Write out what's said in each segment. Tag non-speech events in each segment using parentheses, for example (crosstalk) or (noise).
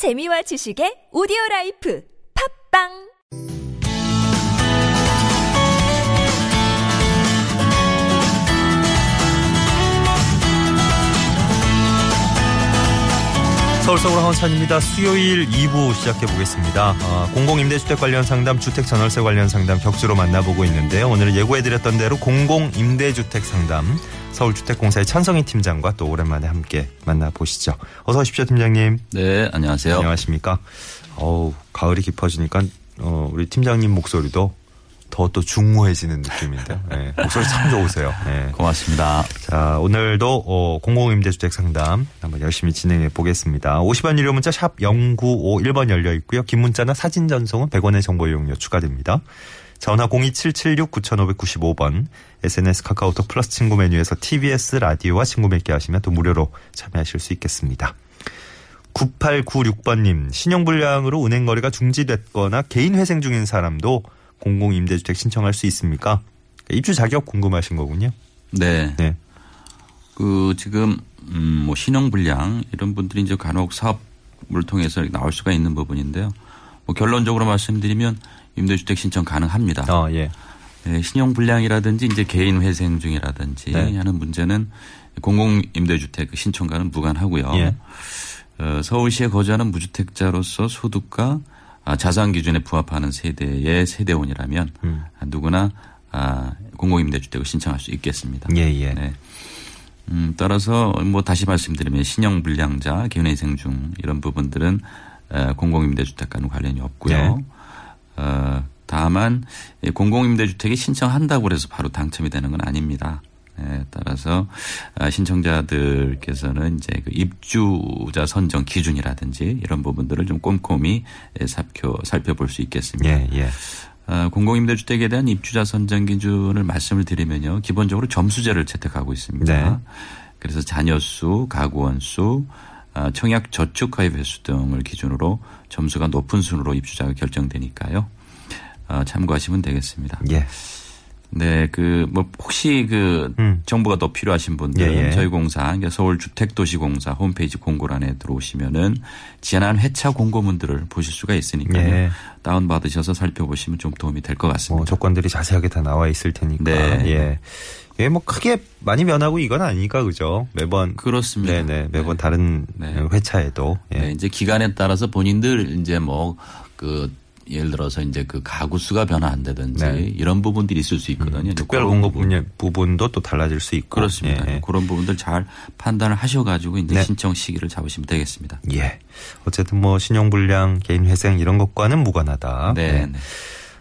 재미와 지식의 오디오 life. 팟빵 서울 서울 하원찬입니다. 수요일 2부 시작해 보겠습니다. 어, 공공임대주택 관련 상담, 주택 전월세 관련 상담 격주로 만나보고 있는데요. 오늘은 예고해드렸던 대로 공공임대주택 상담 서울주택공사의 천성희 팀장과 또 오랜만에 함께 만나보시죠. 어서 오십시오, 팀장님. 네, 안녕하세요. 안녕하십니까. 어우, 가을이 깊어지니까 어, 우리 팀장님 목소리도 더 또 중후해지는 느낌인데 네, 목소리 참 좋으세요. 네. 고맙습니다. 자, 오늘도 어, 공공임대주택 상담 한번 열심히 진행해 보겠습니다. 50원 유료 문자 샵 0951번 열려 있고요. 긴 문자나 사진 전송은 100원의 정보 이용료 추가됩니다. 전화 02776-9595번, SNS 카카오톡 플러스 친구 메뉴에서 TBS 라디오와 친구 맺기 하시면 또 무료로 참여하실 수 있겠습니다. 9896번님, 신용불량으로 은행거래가 중지됐거나 개인 회생 중인 사람도 공공임대주택 신청할 수 있습니까? 입주 자격 궁금하신 거군요. 네. 네. 그 지금 음, 뭐 신용 불량 이런 분들이 이제 간혹 사업을 통해서 나올 수가 있는 부분인데요. 뭐 결론적으로 말씀드리면 임대주택 신청 가능합니다. 아, 예. 네, 신용 불량이라든지 이제 개인 회생 중이라든지 네. 하는 문제는 공공 임대주택 신청과는 무관하고요. 예. 어, 서울시에 거주하는 무주택자로서 소득과 아, 자산 기준에 부합하는 세대의 세대원이라면 음. 아, 누구나 아, 공공임대주택을 신청할 수 있겠습니다. 예, 예. 네. 음, 따라서 뭐 다시 말씀드리면 신용 불량자, 개인회생 중 이런 부분들은 에, 공공임대주택과는 관련이 없고요. 네. 어, 다만 이 공공임대주택이 신청한다고 해서 바로 당첨이 되는 건 아닙니다. 예, 따라서 아, 신청자들께서는 이제 그 입주자 선정 기준이라든지 이런 부분들을 좀 꼼꼼히 예, 살펴 살펴볼 수 있겠습니다. 예, 예. 아, 공공임대주택에 대한 입주자 선정 기준을 말씀을 드리면요. 기본적으로 점수제를 채택하고 있습니다. 네. 그래서 자녀 수, 가구원 수, 아, 청약 저축 가입 횟수 등을 기준으로 점수가 높은 순으로 입주자가 결정되니까요. 아, 참고하시면 되겠습니다. 예. 네, 그, 뭐, 혹시 그, 음. 정보가 더 필요하신 분들은 예, 예. 저희 공사, 그러니까 서울주택도시공사 홈페이지 공고란에 들어오시면은 지난 회차 공고문들을 보실 수가 있으니까요. 예. 다운받으셔서 살펴보시면 좀 도움이 될것뭐 같습니다. 조건들이 자세하게 다 나와 있을 테니까. 네. 예. 예, 뭐 크게 많이 변하고 이건 아니니까 그죠? 매번 그렇습니다. 네네 매번 다른 네. 회차에도 예. 네, 이제 기간에 따라서 본인들 이제 뭐 그 예를 들어서 이제 그 가구 수가 변화한다든지 네. 이런 부분들이 있을 수 있거든요. 이제 특별 공급 부분. 부분도 또 달라질 수 있고 그렇습니다. 예, 예. 그런 부분들 잘 판단을 하셔가지고 이제 네. 신청 시기를 잡으시면 되겠습니다. 예. 어쨌든 뭐 신용 불량, 개인 회생 이런 것과는 무관하다. 네. 예. 네.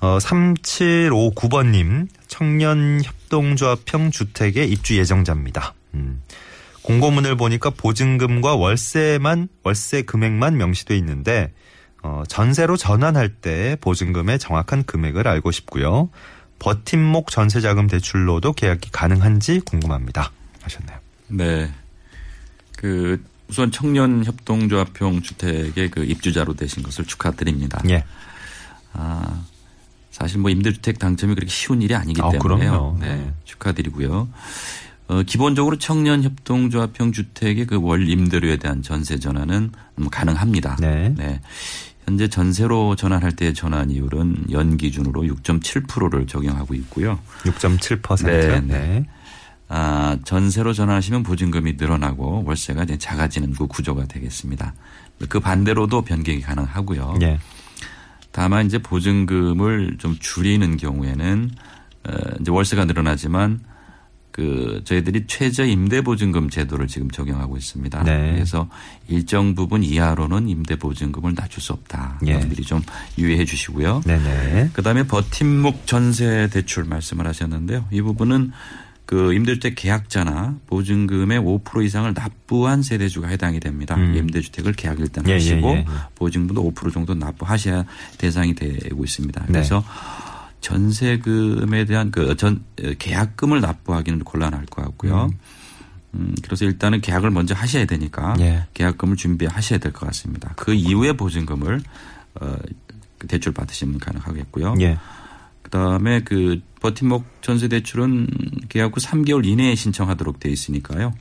어, 3759번님, 청년 협동조합형 주택의 입주 예정자입니다. 음. 공고문을 보니까 보증금과 월세만, 월세 금액만 명시돼 있는데, 어, 전세로 전환할 때 보증금의 정확한 금액을 알고 싶고요. 버팀목 전세자금 대출로도 계약이 가능한지 궁금합니다. 하셨나요? 네. 그 우선 청년 협동조합형 주택의 그 입주자로 되신 것을 축하드립니다. 예. 아, 사실 뭐 임대주택 당첨이 그렇게 쉬운 일이 아니기 아, 때문에요. 네, 네. 축하드리고요. 어, 기본적으로 청년 협동조합형 주택의 그 월 임대료에 대한 전세 전환은 음, 가능합니다. 네. 현재 전세로 전환할 때의 전환이율은 연 기준으로 6.7%를 적용하고 있고요. 6.7%. 네, 네. 네. 아, 전세로 전환하시면 보증금이 늘어나고 월세가 이제 작아지는 그 구조가 되겠습니다. 그 반대로도 변경이 가능하고요. 예. 다만 이제 보증금을 좀 줄이는 경우에는 어, 이제 월세가 늘어나지만 그 저희들이 최저 임대 보증금 제도를 지금 적용하고 있습니다. 네. 그래서 일정 부분 이하로는 임대 보증금을 낮출 수 없다. 예. 여러분들이 좀 유의해 주시고요. 네네. 그다음에 버팀목 전세 대출 말씀을 하셨는데요. 이 부분은 그 임대주택 계약자나 보증금의 5% 이상을 납부한 세대주가 해당이 됩니다. 음. 임대주택을 계약 일단 예, 예, 하시고 예, 예. 보증금도 5% 정도 납부하셔야 대상이 되고 있습니다. 네. 그래서 전세금에 대한 그 전 계약금을 납부하기는 곤란할 것 같고요. 음, 그래서 일단은 계약을 먼저 하셔야 되니까 예. 계약금을 준비하셔야 될 것 같습니다. 그 이후에 보증금을 어, 대출 받으시면 가능하겠고요. 예. 그다음에 그 버팀목 전세 대출은 계약 후 3개월 이내에 신청하도록 돼 있으니까요.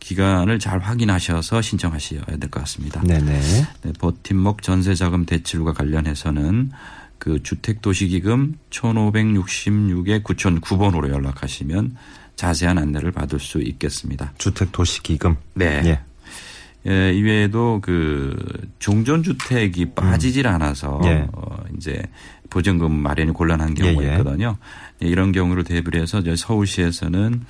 기간을 잘 확인하셔서 신청하셔야 될 것 같습니다. 네네. 네, 버팀목 전세자금 대출과 관련해서는 그 주택도시기금 1566에 9009번으로 연락하시면 자세한 안내를 받을 수 있겠습니다. 주택도시기금. 네. 예. 예, 이외에도 그 종전 주택이 빠지질 않아서 예. 어, 이제 보증금 마련이 곤란한 경우가 예, 예. 있거든요. 예, 이런 경우를 대비를 해서 저희 서울시에서는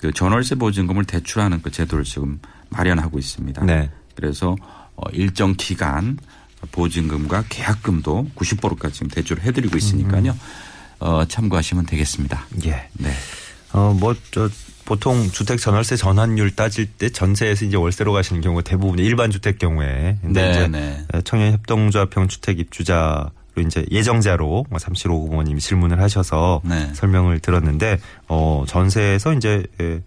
그 전월세 보증금을 대출하는 그 제도를 지금 마련하고 있습니다. 네. 그래서 어, 일정 기간 보증금과 계약금도 90%까지 지금 대출을 해드리고 있으니까요. 음. 어, 참고하시면 되겠습니다. 예. 네. 어, 뭐, 저, 보통 주택 전월세 전환율 따질 때 전세에서 이제 월세로 가시는 경우가 대부분 일반 주택 경우에. 근데 네, 이제 네. 청년 협동조합형 주택 입주자로 이제 예정자로 뭐 삼시로 후보님이 질문을 하셔서 네. 설명을 들었는데 어, 전세에서 이제 예,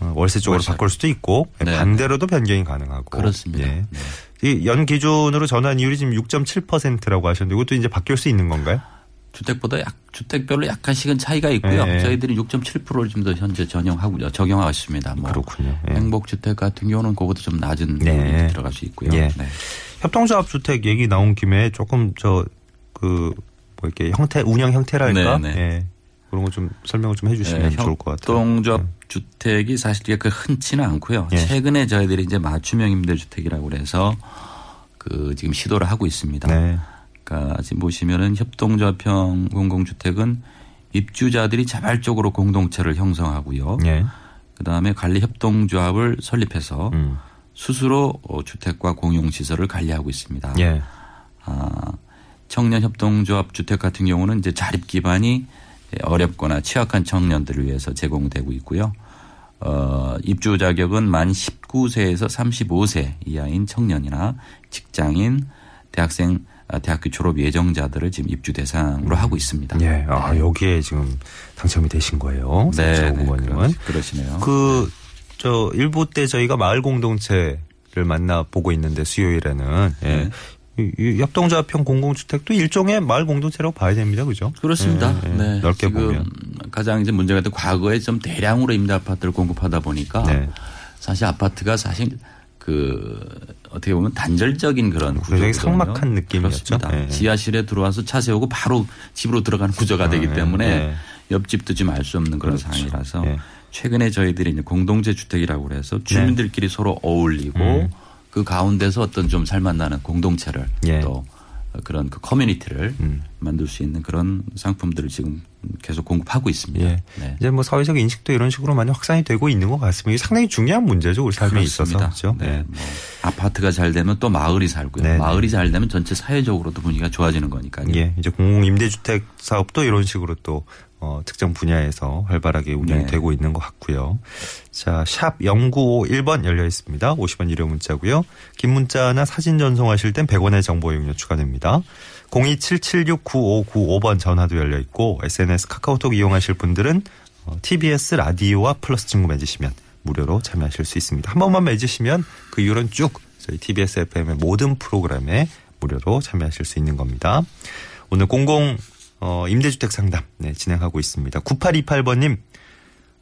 어, 월세 쪽으로 월세. 바꿀 수도 있고 예, 네. 반대로도 변경이 가능하고. 그렇습니다. 예. 네. 이연 기준으로 전환 이율이 지금 6.7%라고 하셨는데 이것도 이제 바뀔 수 있는 건가요? 주택보다 약, 주택별로 약간씩은 차이가 있고요. 네. 저희들이 6.7%를 좀더 현재 전용하고 적용하고 있습니다. 뭐 그렇군요. 예. 행복주택 같은 경우는 그보다 좀 낮은 네. 들어갈 수 있고요. 예. 네. 협동조합 주택 얘기 나온 김에 조금 저 그 뭐 이렇게 형태 운영 형태랄까 네, 네. 예. 그런 거 좀 설명을 좀 해주시면 네, 좋을 것 같아요. 협동조합 주택이 사실 그 흔치는 않고요. 예. 최근에 저희들이 이제 맞춤형 임대주택이라고 그래서 그 지금 시도를 하고 있습니다. 네. 그러니까 지금 보시면은 협동조합형 공공주택은 입주자들이 자발적으로 공동체를 형성하고요. 예. 그다음에 관리 협동조합을 설립해서 음. 스스로 어, 주택과 공용시설을 관리하고 있습니다. 예. 아, 청년 협동조합 주택 같은 경우는 이제 자립 기반이 어렵거나 취약한 청년들을 위해서 제공되고 있고요. 어, 입주 자격은 만 19세에서 35세 이하인 청년이나 직장인, 대학생, 아, 대학교 졸업 예정자들을 지금 입주 대상으로 하고 있습니다. 예. 아, 여기에 지금 당첨이 되신 거예요. 네, 네. 그러- 그러시네요. 그, 저, 일부 때 저희가 마을 공동체 를 만나 보고 있는데 수요일에는. 예. 네. 이, 이 협동조합형 공공주택도 일종의 마을 공동체라고 봐야 됩니다. 그죠? 그렇습니다. 예, 예. 네. 넓게 지금 보면. 가장 이제 문제가 된 과거에 좀 대량으로 임대 아파트를 공급하다 보니까 네. 사실 아파트가 사실 그 어떻게 보면 단절적인 그런 구조거든요. 삭막한 느낌이었죠. 예. 지하실에 들어와서 차 세우고 바로 집으로 들어가는 구조가 되기 예, 때문에 예. 옆집도 지금 알 수 없는 그런 그렇죠. 상황이라서 예. 최근에 저희들이 이제 공동체 주택이라고 그래서 주민들끼리 서로 어울리고 네. 음. 그 가운데서 어떤 좀 살맛나는 공동체를 예. 또 그런 그 커뮤니티를 음. 만들 수 있는 그런 상품들을 지금 계속 공급하고 있습니다. 예. 네. 이제 뭐 사회적 인식도 이런 식으로 많이 확산이 되고 있는 것 같습니다. 이게 상당히 중요한 문제죠. 우리 삶에 있어서. 그렇죠? 네. 예. 뭐 아파트가 잘 되면 또 마을이 살고요. 네, 네. 마을이 잘 되면 전체 사회적으로도 분위기가 좋아지는 거니까요. 예, 이제 공공 임대주택 사업도 이런 식으로 또 어, 특정 분야에서 활발하게 운영이 네. 되고 있는 것 같고요. 자, 샵 0951번 열려 있습니다. 50원 유료 문자고요. 긴 문자나 사진 전송하실 땐 100원의 정보 이용료 추가됩니다. 027769595번 전화도 열려 있고 SNS 카카오톡 이용하실 분들은 어, TBS 라디오와 플러스 친구 맺으시면 무료로 참여하실 수 있습니다. 한 번만 맺으시면 그 이후로는 쭉 저희 TBS FM의 모든 프로그램에 무료로 참여하실 수 있는 겁니다. 오늘 공공 어, 임대주택 상담 네, 진행하고 있습니다. 9828번님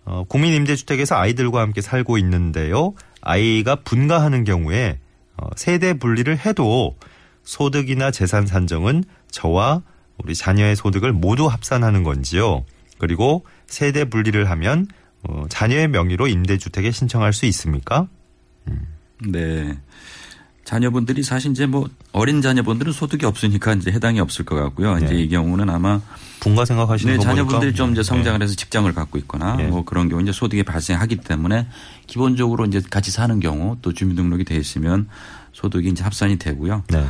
어, 국민 임대주택에서 아이들과 함께 살고 있는데요. 아이가 분가하는 경우에 어, 세대 분리를 해도 소득이나 재산 산정은 저와 우리 자녀의 소득을 모두 합산하는 건지요. 그리고 세대 분리를 하면 어, 자녀의 명의로 임대주택에 신청할 수 있습니까? 네. 자녀분들이 사실 이제 뭐 어린 자녀분들은 소득이 없으니까 이제 해당이 없을 것 같고요. 이제 네. 이 경우는 아마 분가 생각하시는 네, 거 자녀분들이 좀 이제 네. 성장을 해서 직장을 갖고 있거나 네. 뭐 그런 경우 이제 소득이 발생하기 때문에 기본적으로 이제 같이 사는 경우 또 주민등록이 돼 있으면 소득이 이제 합산이 되고요. 네.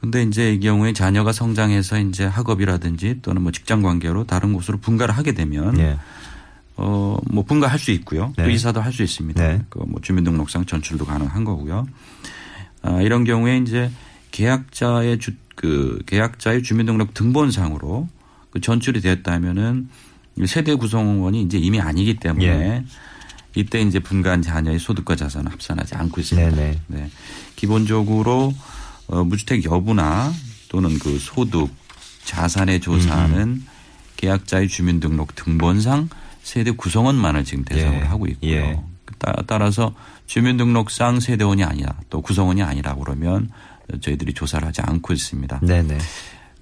근데 이제 이 경우에 자녀가 성장해서 이제 학업이라든지 또는 뭐 직장 관계로 다른 곳으로 분가를 하게 되면 네. 어, 뭐 분가할 수 있고요. 또 네. 이사도 할 수 있습니다. 네. 그뭐 주민등록상 전출도 가능한 거고요. 아, 이런 경우에 이제 계약자의 주, 그 계약자의 주민등록 등본상으로 그 전출이 되었다면은 세대 구성원이 이제 이미 아니기 때문에 예. 이때 이제 분가한 자녀의 소득과 자산을 합산하지 않고 있습니다. 네네. 네. 기본적으로 어, 무주택 여부나 또는 그 소득 자산의 조사는 음. 계약자의 주민등록 등본상 세대 구성원만을 지금 대상으로 예. 하고 있고요. 예. 따, 따라서 주민등록상 세대원이 아니라 또 구성원이 아니라 그러면 저희들이 조사를 하지 않고 있습니다. 네네.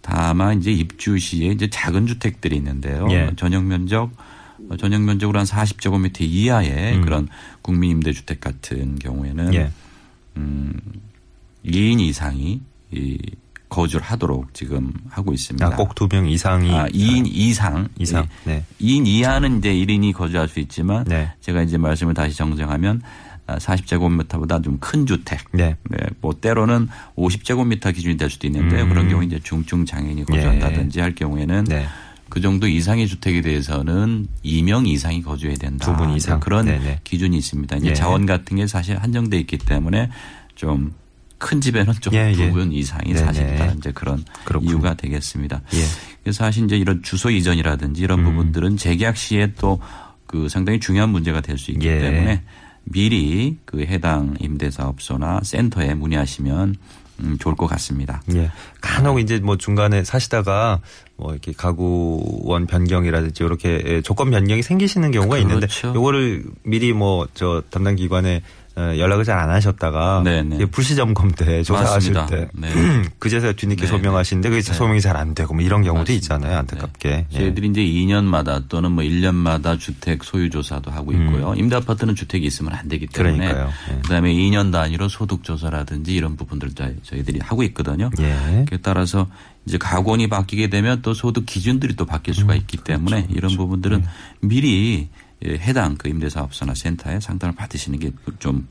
다만 이제 입주 시에 이제 작은 주택들이 있는데요. 예. 전용 면적 어, 전용 면적으로 한 40제곱미터 이하의 음. 그런 국민 임대주택 같은 경우에는 예. 음 2인 이상이 이 거주를 하도록 지금 하고 있습니다. 아, 꼭두 명 이상이 아, 2인 이상. 이상. 예. 네. 2인 이하는 이제 1인이 거주할 수 있지만 네. 제가 이제 말씀을 다시 정정하면 40제곱미터보다 좀 큰 주택. 네. 네, 뭐 때로는 50제곱미터 기준이 될 수도 있는데 음. 그런 경우 이제 중증 장애인이 거주한다든지 할 경우에는 네. 그 정도 이상의 주택에 대해서는 2명 이상이 거주해야 된다. 두 분 이상. 그런 네네. 기준이 있습니다. 이제 예. 자원 같은 게 사실 한정돼 있기 때문에 좀 큰 집에는 좀 예, 두 예. 분 이상이 네네. 사실다 이제 그런 그렇군요. 이유가 되겠습니다. 예. 그래서 사실 이제 이런 주소 이전이라든지 이런 음. 부분들은 재계약 시에 또 그 상당히 중요한 문제가 될 수 있기 예. 때문에 미리 그 해당 임대사업소나 센터에 문의하시면 음, 좋을 것 같습니다. 예. 간혹 이제 뭐 중간에 사시다가 뭐 이렇게 가구원 변경이라든지 이렇게 예, 조건 변경이 생기시는 경우가 있는데 그렇죠. 요거를 미리 뭐 저 담당 기관에 어, 연락을 잘 안 하셨다가 네네. 이게 불시 점검 때 조사하실 맞습니다. 때 네. (clears throat) 그제서야 뒤늦게 네. 소명하시는데 그게 네. 소명이 잘 안 되고 뭐 이런 경우도 맞습니다. 있잖아요 안타깝게 네. 예. 저희들이 이제 2년마다 또는 뭐 1년마다 주택 소유 조사도 하고 있고요. 임대 아파트는 주택이 있으면 안 되기 때문에 음. 예. 그다음에 2년 단위로 소득 조사라든지 이런 부분들 저희- 저희들이 하고 있거든요. 예. 따라서 이제 가권이 바뀌게 되면 또 소득 기준들이 또 바뀔 수가 음, 있기 그렇죠. 때문에 이런 부분들은 네. 미리 예, 해당 그 임대사업소나 센터에 상담을 받으시는 게 좀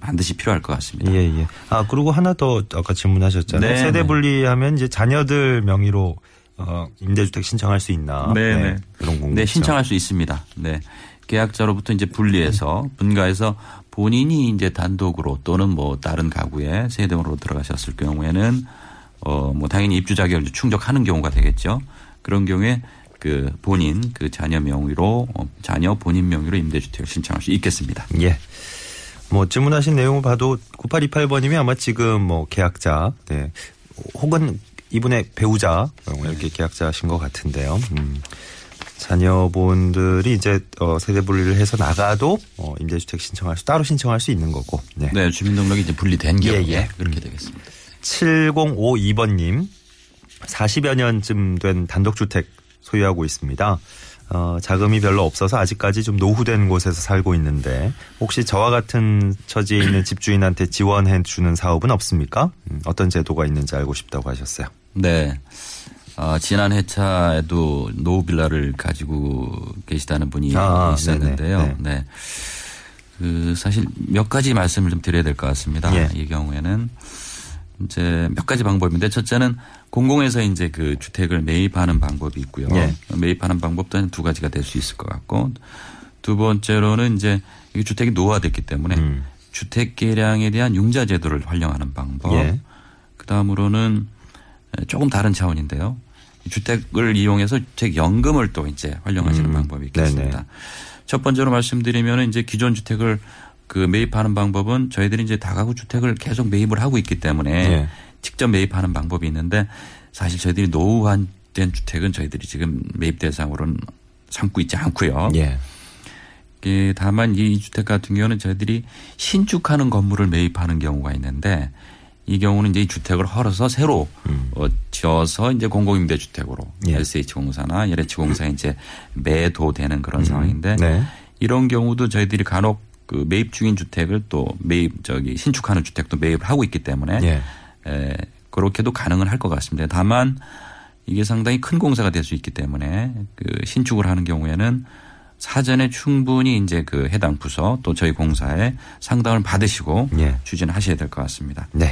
반드시 필요할 것 같습니다. 예, 예. 아, 그리고 하나 더 아까 질문하셨잖아요. 네, 세대 네. 분리하면 이제 자녀들 명의로 어, 임대주택 신청할 수 있나? 네, 네. 그런 궁금. 네, 신청할 수 있습니다. 네. 계약자로부터 이제 분리해서 분가해서 본인이 이제 단독으로 또는 뭐 다른 가구에 세대원으로 들어가셨을 경우에는 어, 뭐 당연히 입주 자격을 충족하는 경우가 되겠죠. 그런 경우에 그 본인 그 자녀 명의로 어, 자녀 본인 명의로 임대주택을 신청할 수 있겠습니다. 예. 뭐 질문하신 내용을 봐도 9828번님이 아마 지금 뭐 계약자, 네. 혹은 이분의 배우자 이렇게 계약자신 것 같은데요. 음. 자녀분들이 이제 어, 세대 분리를 해서 나가도 어, 임대주택 신청할 수 따로 신청할 수 있는 거고. 네. 네, 주민등록이 이제 분리된 예, 경우에 예. 그렇게 되겠습니다. 7052번님, 40여 년쯤 된 단독주택 소유하고 있습니다. 어, 자금이 별로 없어서 아직까지 좀 노후된 곳에서 살고 있는데 혹시 저와 같은 처지에 있는 (clears throat) 집주인한테 지원해 주는 사업은 없습니까? 음, 어떤 제도가 있는지 알고 싶다고 하셨어요. 네. 어, 지난 회차에도 노후 빌라를 가지고 계시다는 분이 아, 있었는데요. 네네. 네. 그 사실 몇 가지 말씀을 좀 드려야 될 것 같습니다. 예. 이 경우에는 이제 몇 가지 방법인데 첫째는 공공에서 이제 그 주택을 매입하는 방법이 있고요. 예. 매입하는 방법도 한 두 가지가 될 수 있을 것 같고 두 번째로는 이제 이 주택이 노후화됐기 때문에 음. 주택 개량에 대한 융자 제도를 활용하는 방법. 예. 그다음으로는 조금 다른 차원인데요. 주택을 이용해서 주택 연금을 또 이제 활용하시는 음. 방법이 있겠습니다. 네네. 첫 번째로 말씀드리면 이제 기존 주택을 그 매입하는 방법은 저희들이 이제 다가구 주택을 계속 매입을 하고 있기 때문에 예. 직접 매입하는 방법이 있는데 사실 저희들이 노후화된 주택은 저희들이 지금 매입 대상으로는 삼고 있지 않고요. 예. 예, 다만 이 주택 같은 경우는 저희들이 신축하는 건물을 매입하는 경우가 있는데 이 경우는 이제 이 주택을 헐어서 새로 어, 지어서 이제 공공임대 주택으로 음. 예. LCH공사나 LH공사에 이제 매도되는 그런 상황인데 네. 이런 경우도 저희들이 간혹 그 매입 중인 주택을 또 매입 저기 신축하는 주택도 매입을 하고 있기 때문에 예. 에, 그렇게도 가능은 할 것 같습니다. 다만 이게 상당히 큰 공사가 될 수 있기 때문에 그 신축을 하는 경우에는 사전에 충분히 이제 그 해당 부서 또 저희 공사에 상담을 받으시고 예. 추진하셔야 될 것 같습니다. 네.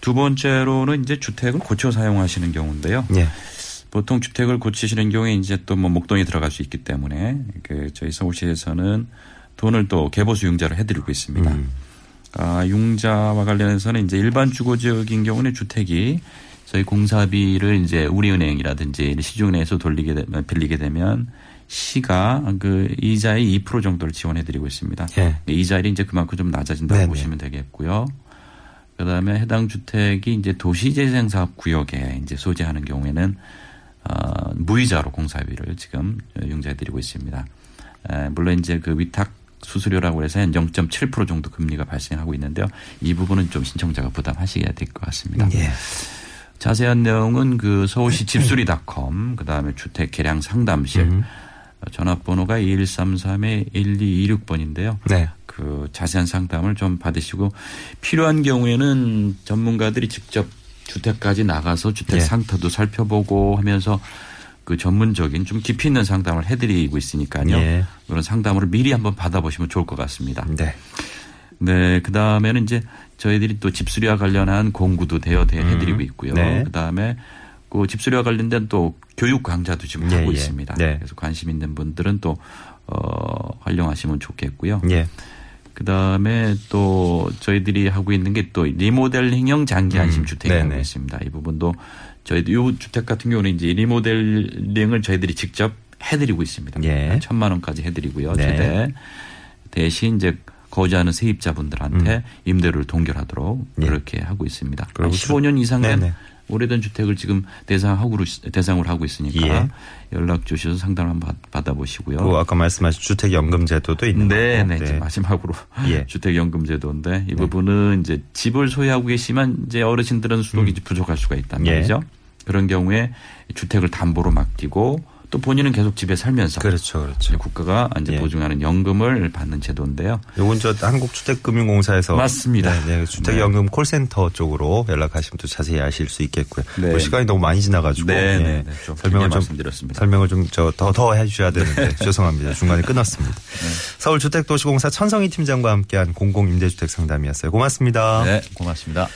두 번째로는 이제 주택을 고쳐 사용하시는 경우인데요. 예. 보통 주택을 고치시는 경우에 이제 또 뭐 목돈이 들어갈 수 있기 때문에 그 저희 서울시에서는 돈을 또 개보수 융자로 해드리고 있습니다. 음. 아, 융자와 관련해서는 이제 일반 주거 지역인 경우는 주택이 저희 공사비를 이제 우리은행이라든지 시중은행에서 돌리게 되면 빌리게 되면 시가 그 이자의 2% 정도를 지원해 드리고 있습니다. 예. 이자율이 이제 그만큼 좀 낮아진다고 네네. 보시면 되겠고요. 그다음에 해당 주택이 이제 도시재생사업 구역에 이제 소재하는 경우에는 어, 무이자로 공사비를 지금 융자해 드리고 있습니다. 에, 물론 이제 그 위탁 수수료라고 해서 한 0.7% 정도 금리가 발생하고 있는데요. 이 부분은 좀 신청자가 부담하셔야 될 것 같습니다. 예. 자세한 내용은 그 서울시 집수리닷컴 그다음에 주택 계량 상담실 음. 전화번호가 2133-1226번인데요. 네. 그 자세한 상담을 좀 받으시고 필요한 경우에는 전문가들이 직접 주택까지 나가서 주택 예. 상태도 살펴보고 하면서 그 전문적인 좀 깊이 있는 상담을 해드리고 있으니까요. 예. 그런 상담을 미리 한번 받아보시면 좋을 것 같습니다. 네. 네, 그 다음에는 이제 저희들이 또 집수리와 관련한 공구도 대여 대 해드리고 있고요. 네. 그 다음에 그 집수리와 관련된 또 교육 강좌도 지금 예, 하고 예. 있습니다. 네. 그래서 관심 있는 분들은 또 어, 활용하시면 좋겠고요. 예. 그 다음에 또 저희들이 하고 있는 게 또 리모델링형 장기 안심 음, 주택이 하고 네네. 있습니다. 이 부분도 저희도 이 주택 같은 경우는 이제 리모델링을 저희들이 직접 해드리고 있습니다. 예. 천만 원까지 해드리고요. 네. 최대 대신 이제 거주 하는 세입자분들한테 임대료를 동결하도록 음. 예. 그렇게 하고 있습니다. 그리고 15년 이상 된. 오래된 주택을 지금 대상하고 대상으로 하고 있으니까 예. 연락 주셔서 상담 한번 받- 받아보시고요. 또 아까 말씀하신 주택연금 제도도 있는 네. 네. 이제 마지막으로 (laughs) 예. (laughs) 주택연금제도인데 이 부분은 이제 집을 소유하고 계시면 이제 어르신들은 수록이 부족할 수가 있단 음. 예. 말이죠. 그런 경우에 주택을 담보로 맡기고 또 본인은 계속 집에 살면서 그렇죠, 그렇죠. 국가가 이제 예. 보증하는 연금을 받는 제도인데요. 요건 저 한국주택금융공사에서 맞습니다. 네, 네, 주택연금 콜센터 쪽으로 연락하시면 또 자세히 아실 수 있겠고요. 네. 뭐 시간이 너무 많이 지나가지고 네, 예, 네, 네. 좀 설명을 좀 말씀드렸습니다. 설명을 좀 저 더 더 해주셔야 되는데 (laughs) 죄송합니다. 중간에 끊었습니다. 네. 서울주택도시공사 천성희 팀장과 함께한 공공임대주택 상담이었어요. 고맙습니다. 네, 고맙습니다.